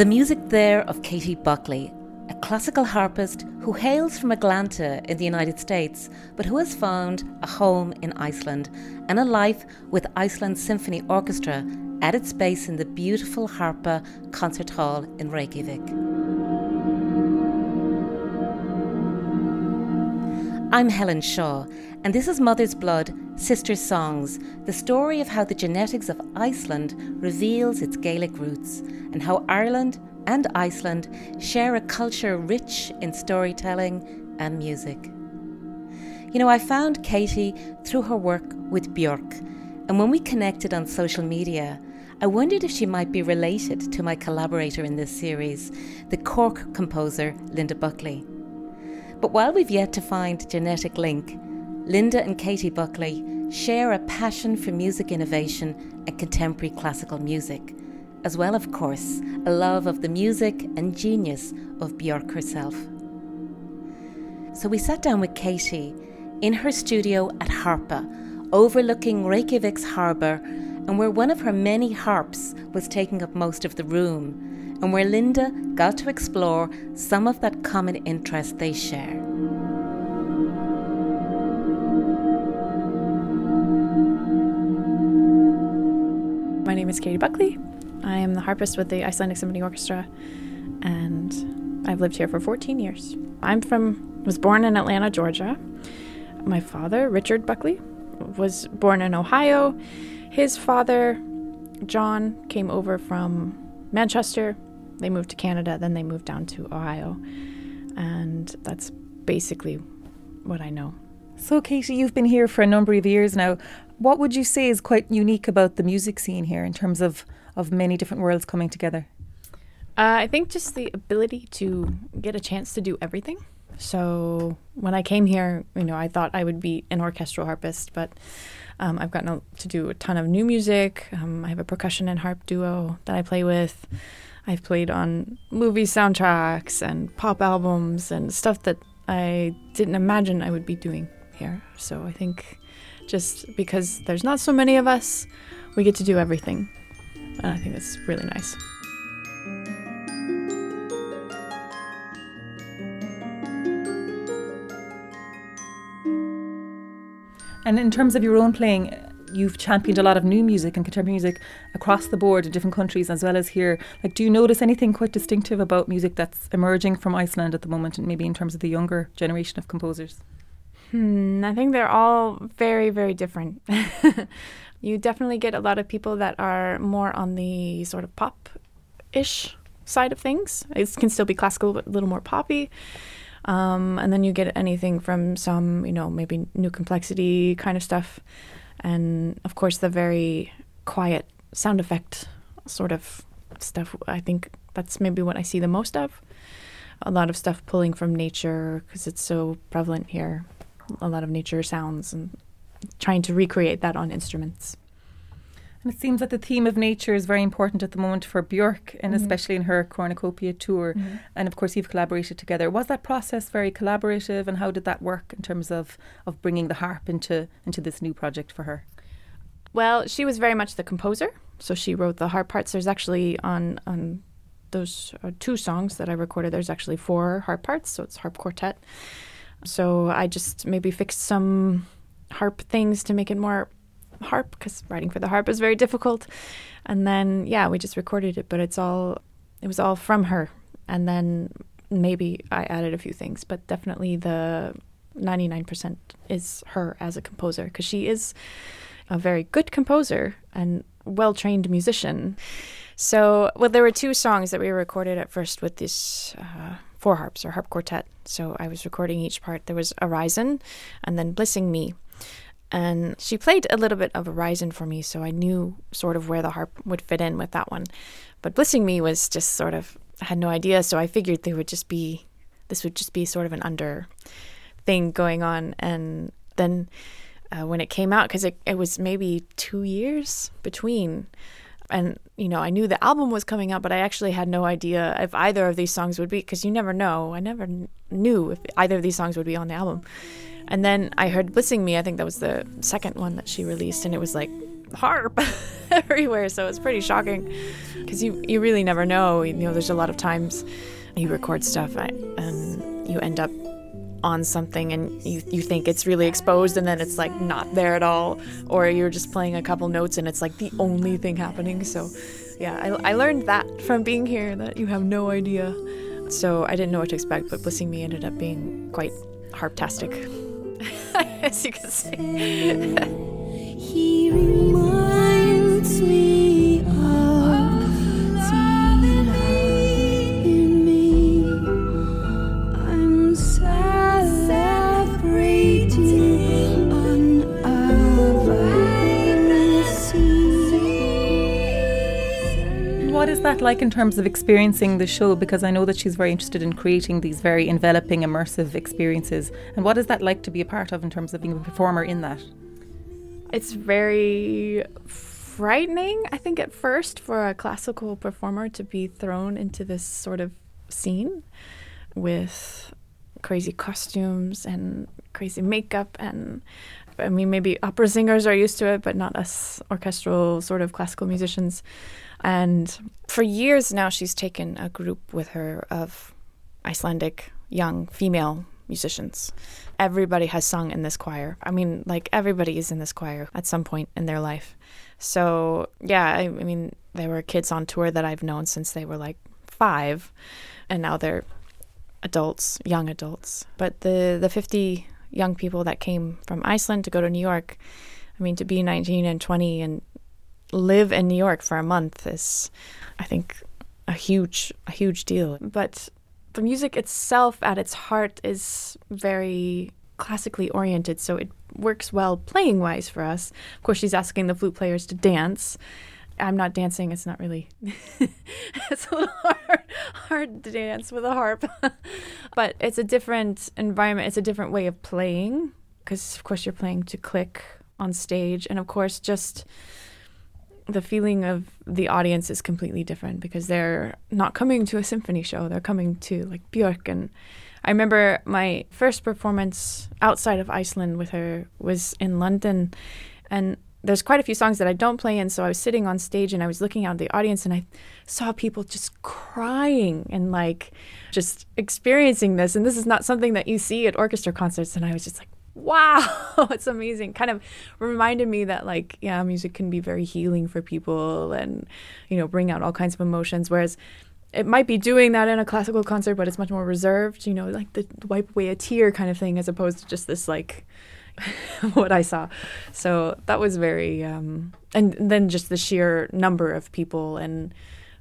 The music there of Katie Buckley, a classical harpist who hails from Atlanta in the United States, but who has found a home in Iceland and a life with Iceland Symphony Orchestra at its base in the beautiful Harpa Concert Hall in Reykjavik. I'm Helen Shaw, and this is Mother's Blood Sister Songs, the story of how the genetics of Iceland reveals its Gaelic roots, and how Ireland and Iceland share a culture rich in storytelling and music. You know, I found Katie through her work with Björk, and when we connected on social media, I wondered if she might be related to my collaborator in this series, the Cork composer Linda Buckley. But while we've yet to find genetic link, Linda and Katie Buckley share a passion for music innovation and contemporary classical music, as well, of course, a love of the music and genius of Björk herself. So we sat down with Katie in her studio at Harpa, overlooking Reykjavik's harbour, and where one of her many harps was taking up most of the room and where Linda got to explore some of that common interest they share. Name is Katie Buckley. I am the harpist with the Icelandic Symphony Orchestra, and I've lived here for 14 years. I'm from, was born in Atlanta, Georgia. My father, Richard Buckley, was born in Ohio. His father, John, came over from Manchester they moved to Canada, then they moved down to Ohio. And that's basically what I know. So, Katie, you've been here for a number of years now. What would you say is quite unique about the music scene here in terms of, of many different worlds coming together? Uh, I think just the ability to get a chance to do everything. So when I came here, you know, I thought I would be an orchestral harpist, but um, I've gotten to do a ton of new music. Um, I have a percussion and harp duo that I play with. I've played on movie soundtracks and pop albums and stuff that I didn't imagine I would be doing here. So I think just because there's not so many of us, we get to do everything. And I think that's really nice. And in terms of your own playing, you've championed a lot of new music and contemporary music across the board in different countries as well as here. Like, do you notice anything quite distinctive about music that's emerging from Iceland at the moment, and maybe in terms of the younger generation of composers? Hmm, I think they're all very, very different. you definitely get a lot of people that are more on the sort of pop ish side of things. It can still be classical, but a little more poppy. Um, and then you get anything from some, you know, maybe new complexity kind of stuff and of course the very quiet sound effect sort of stuff. I think that's maybe what I see the most of. A lot of stuff pulling from nature because it's so prevalent here. A lot of nature sounds and trying to recreate that on instruments. And it seems that the theme of nature is very important at the moment for Björk, and mm-hmm. especially in her Cornucopia tour. Mm-hmm. And of course, you've collaborated together. Was that process very collaborative, and how did that work in terms of, of bringing the harp into into this new project for her? Well, she was very much the composer, so she wrote the harp parts. There's actually on on those uh, two songs that I recorded. There's actually four harp parts, so it's harp quartet. So I just maybe fixed some harp things to make it more harp because writing for the harp is very difficult. And then yeah, we just recorded it, but it's all it was all from her. And then maybe I added a few things, but definitely the 99% is her as a composer because she is a very good composer and well trained musician. So, well, there were two songs that we recorded at first with this uh, four harps or harp quartet. So I was recording each part. There was Arisen and then Blissing Me. And she played a little bit of Arisen for me, so I knew sort of where the harp would fit in with that one. But Blissing Me was just sort of, I had no idea, so I figured there would just be, this would just be sort of an under thing going on. And then uh, when it came out, because it, it was maybe two years between, and you know i knew the album was coming out but i actually had no idea if either of these songs would be because you never know i never kn- knew if either of these songs would be on the album and then I heard Blissing Me. I think that was the second one that she released, and it was like harp everywhere. So it's pretty shocking because you, you really never know. You know, there's a lot of times you record stuff and you end up on something and you, you think it's really exposed and then it's like not there at all or you're just playing a couple notes and it's like the only thing happening. So yeah I, I learned that from being here that you have no idea. So i didn't know what to expect but blissing me ended up being quite harptastic. As you can see like in terms of experiencing the show? Because I know that she's very interested in creating these very enveloping, immersive experiences. And what is that like to be a part of in terms of being a performer in that? It's very frightening, I think, at first for a classical performer to be thrown into this sort of scene with crazy costumes and crazy makeup and I mean maybe opera singers are used to it but not us orchestral sort of classical musicians and for years now, she's taken a group with her of Icelandic young female musicians. Everybody has sung in this choir. I mean, like everybody is in this choir at some point in their life. So, yeah, I, I mean, there were kids on tour that I've known since they were like five, and now they're adults, young adults. But the, the 50 young people that came from Iceland to go to New York, I mean, to be 19 and 20 and live in New York for a month is, I think, a huge, a huge deal. But the music itself, at its heart, is very classically oriented, so it works well playing wise for us. Of course, she's asking the flute players to dance. I'm not dancing. It's not really. it's a little hard, hard to dance with a harp, but it's a different environment. It's a different way of playing because, of course, you're playing to click on stage, and of course, just the feeling of the audience is completely different because they're not coming to a symphony show. They're coming to like Björk. And I remember my first performance outside of Iceland with her was in London. And there's quite a few songs that I don't play in. So I was sitting on stage and I was looking out at the audience and I saw people just crying and like just experiencing this. And this is not something that you see at orchestra concerts. And I was just like, wow, it's amazing. Kind of reminded me that like, yeah, music can be very healing for people and, you know, bring out all kinds of emotions. Whereas it might be doing that in a classical concert, but it's much more reserved, you know, like the wipe away a tear kind of thing, as opposed to just this like what I saw. So that was very, um, and then just the sheer number of people and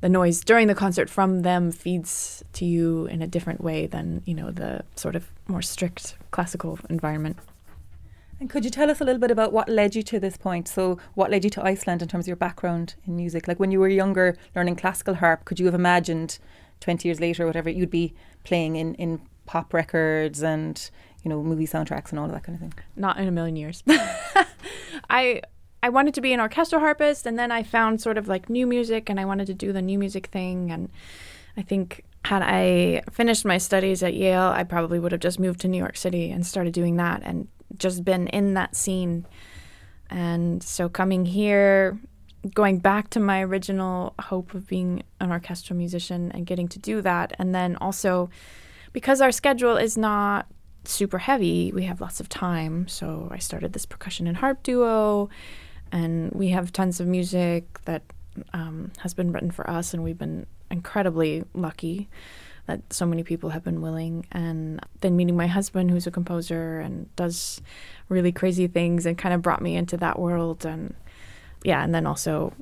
the noise during the concert from them feeds to you in a different way than you know the sort of more strict classical environment. And could you tell us a little bit about what led you to this point? So, what led you to Iceland in terms of your background in music? Like when you were younger, learning classical harp, could you have imagined 20 years later, whatever, you'd be playing in, in pop records and, you know, movie soundtracks and all of that kind of thing? Not in a million years. I I wanted to be an orchestral harpist, and then I found sort of like new music, and I wanted to do the new music thing. And I think had I finished my studies at Yale, I probably would have just moved to New York City and started doing that, and just been in that scene. And so coming here, going back to my original hope of being an orchestral musician and getting to do that, and then also because our schedule is not super heavy, we have lots of time. So I started this percussion and harp duo and we have tons of music that um, has been written for us, and we've been incredibly lucky that so many people have been willing. And then meeting my husband, who's a composer and does really crazy things, and kind of brought me into that world. And yeah, and then also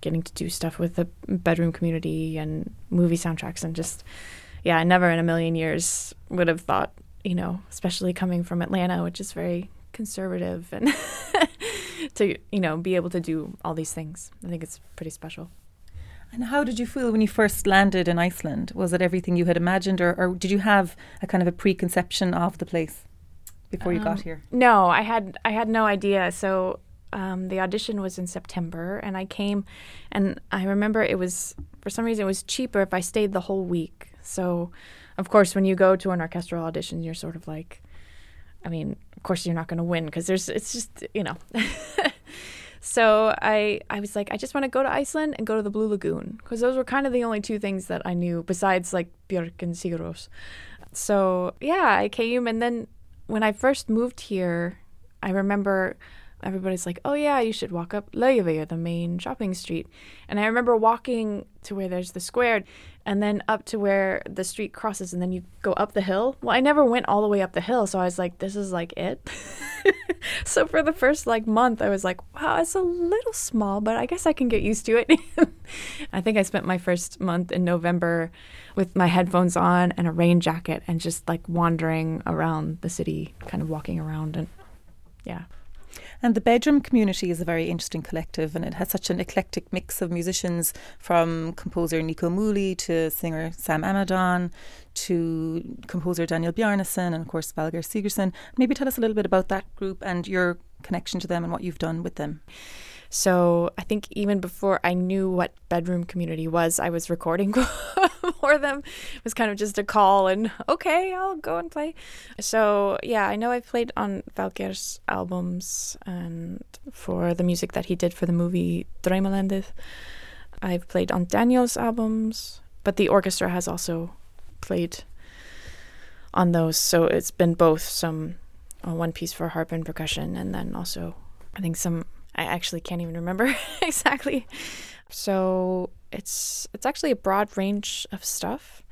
getting to do stuff with the bedroom community and movie soundtracks, and just yeah, I never in a million years would have thought, you know, especially coming from Atlanta, which is very conservative and to you know be able to do all these things. I think it's pretty special. And how did you feel when you first landed in Iceland? Was it everything you had imagined, or, or did you have a kind of a preconception of the place before you um, got here? No, I had I had no idea. So um, the audition was in September, and I came, and I remember it was for some reason it was cheaper if I stayed the whole week. So, of course, when you go to an orchestral audition, you're sort of like, I mean, of course, you're not going to win because there's it's just you know. So I I was like, I just want to go to Iceland and go to the Blue Lagoon because those were kind of the only two things that I knew besides like Björk and Sigur Rós. So yeah, I came and then when I first moved here, I remember everybody's like, "Oh yeah, you should walk up Laugavegur, the main shopping street." And I remember walking to where there's the square, and then up to where the street crosses, and then you go up the hill. Well, I never went all the way up the hill, so I was like, "This is like it." so for the first like month, I was like, "Wow, it's a little small, but I guess I can get used to it." I think I spent my first month in November with my headphones on and a rain jacket, and just like wandering around the city, kind of walking around and yeah. And the bedroom community is a very interesting collective, and it has such an eclectic mix of musicians from composer Nico Muhly to singer Sam Amidon to composer Daniel Bjarnason and, of course, Valgeir Sigurðsson. Maybe tell us a little bit about that group and your connection to them and what you've done with them. So I think even before I knew what bedroom community was, I was recording for them. It was kind of just a call and okay, I'll go and play. So yeah, I know I've played on Valgeir's albums and for the music that he did for the movie Draumalandið. I've played on Daniel's albums, but the orchestra has also played on those. So it's been both some uh, one piece for harp and percussion, and then also I think some I actually can't even remember exactly. So it's it's actually a broad range of stuff.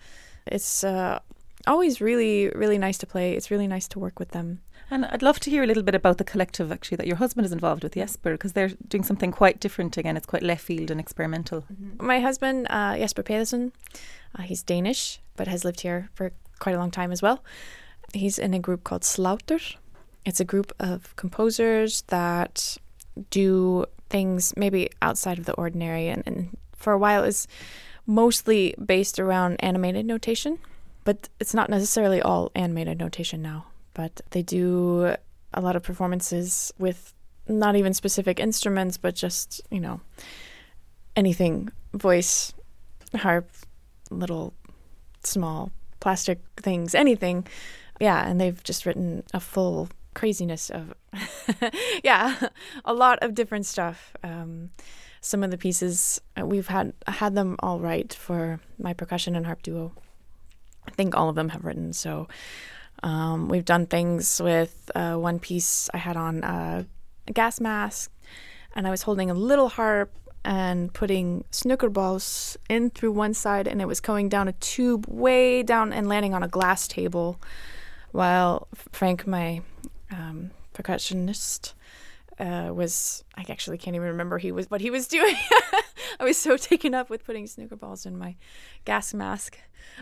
It's uh, always really really nice to play. It's really nice to work with them. And I'd love to hear a little bit about the collective actually that your husband is involved with, Jesper, because they're doing something quite different again. It's quite left field and experimental. Mm-hmm. My husband, uh, Jesper Pedersen, uh, he's Danish but has lived here for quite a long time as well. He's in a group called Slaughter. It's a group of composers that do things maybe outside of the ordinary. And, and for a while, is mostly based around animated notation, but it's not necessarily all animated notation now. But they do a lot of performances with not even specific instruments, but just, you know, anything voice, harp, little small plastic things, anything. Yeah, and they've just written a full craziness of yeah a lot of different stuff. Um, some of the pieces uh, we've had had them all right for my percussion and harp duo. I think all of them have written so um, we've done things with uh, one piece i had on uh, a gas mask and i was holding a little harp and putting snooker balls in through one side and it was going down a tube way down and landing on a glass table while frank my um, percussionist uh, was I actually can't even remember he was what he was doing. I was so taken up with putting snooker balls in my gas mask.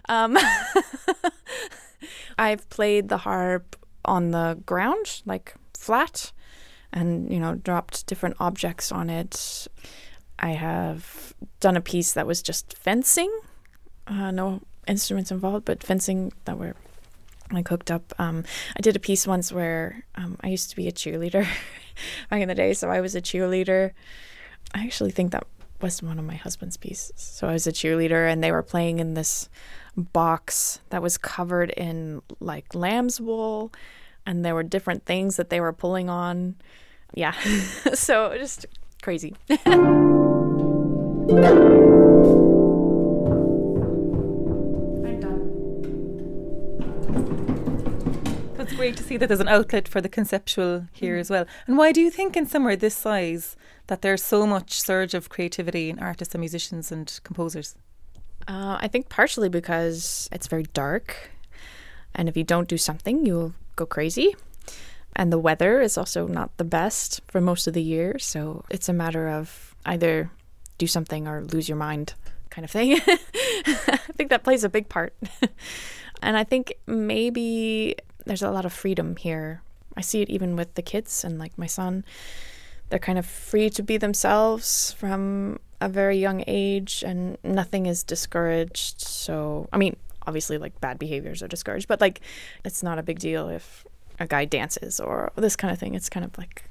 Um, I've played the harp on the ground, like flat, and you know dropped different objects on it. I have done a piece that was just fencing, uh, no instruments involved, but fencing that were like cooked up. Um, I did a piece once where um, I used to be a cheerleader back in the day, so I was a cheerleader. I actually think that was one of my husband's pieces. So I was a cheerleader, and they were playing in this box that was covered in like lamb's wool, and there were different things that they were pulling on. Yeah, so just crazy. great to see that there's an outlet for the conceptual here mm. as well. And why do you think, in somewhere this size, that there's so much surge of creativity in artists and musicians and composers? Uh, I think partially because it's very dark, and if you don't do something, you'll go crazy. And the weather is also not the best for most of the year, so it's a matter of either do something or lose your mind kind of thing. I think that plays a big part. and I think maybe there's a lot of freedom here. I see it even with the kids and like my son. They're kind of free to be themselves from a very young age and nothing is discouraged. So, I mean, obviously like bad behaviors are discouraged, but like it's not a big deal if a guy dances or this kind of thing. It's kind of like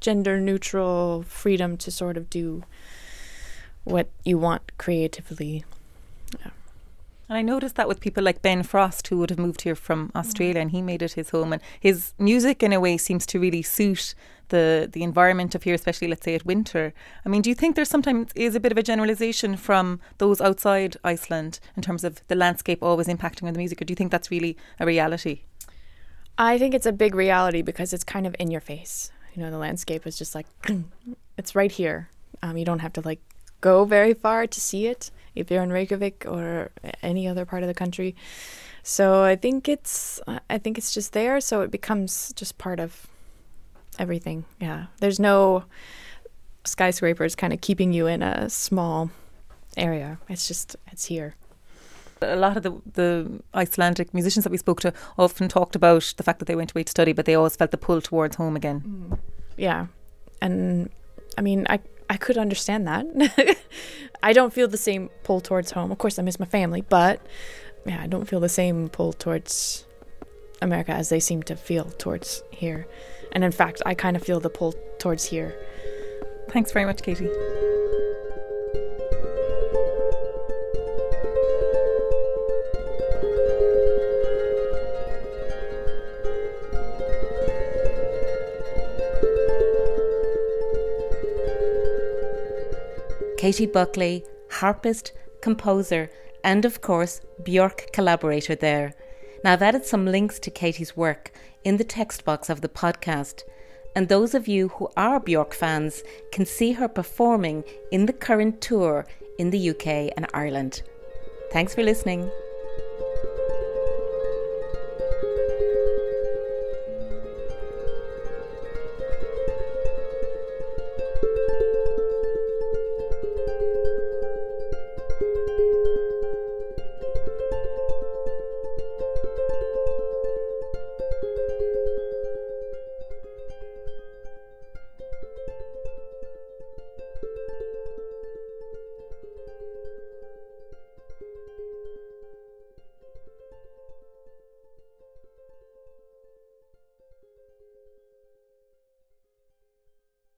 gender neutral freedom to sort of do what you want creatively. And I noticed that with people like Ben Frost, who would have moved here from Australia, and he made it his home. And his music, in a way, seems to really suit the the environment of here, especially let's say at winter. I mean, do you think there sometimes is a bit of a generalisation from those outside Iceland in terms of the landscape always impacting on the music, or do you think that's really a reality? I think it's a big reality because it's kind of in your face. You know, the landscape is just like it's right here. Um, you don't have to like go very far to see it if you're in Reykjavik or any other part of the country. So I think it's I think it's just there, so it becomes just part of everything. Yeah, there's no skyscrapers kind of keeping you in a small area. It's just it's here a lot of the, the Icelandic musicians that we spoke to often talked about the fact that they went away to study, but they always felt the pull towards home again. Mm. Yeah, and I mean, I I could understand that. I don't feel the same pull towards home. Of course, I miss my family, but yeah, I don't feel the same pull towards America as they seem to feel towards here. And in fact, I kind of feel the pull towards here. Thanks very much, Katie. Katie Buckley, harpist, composer, and of course, Björk collaborator there. Now, I've added some links to Katie's work in the text box of the podcast, and those of you who are Björk fans can see her performing in the current tour in the UK and Ireland. Thanks for listening.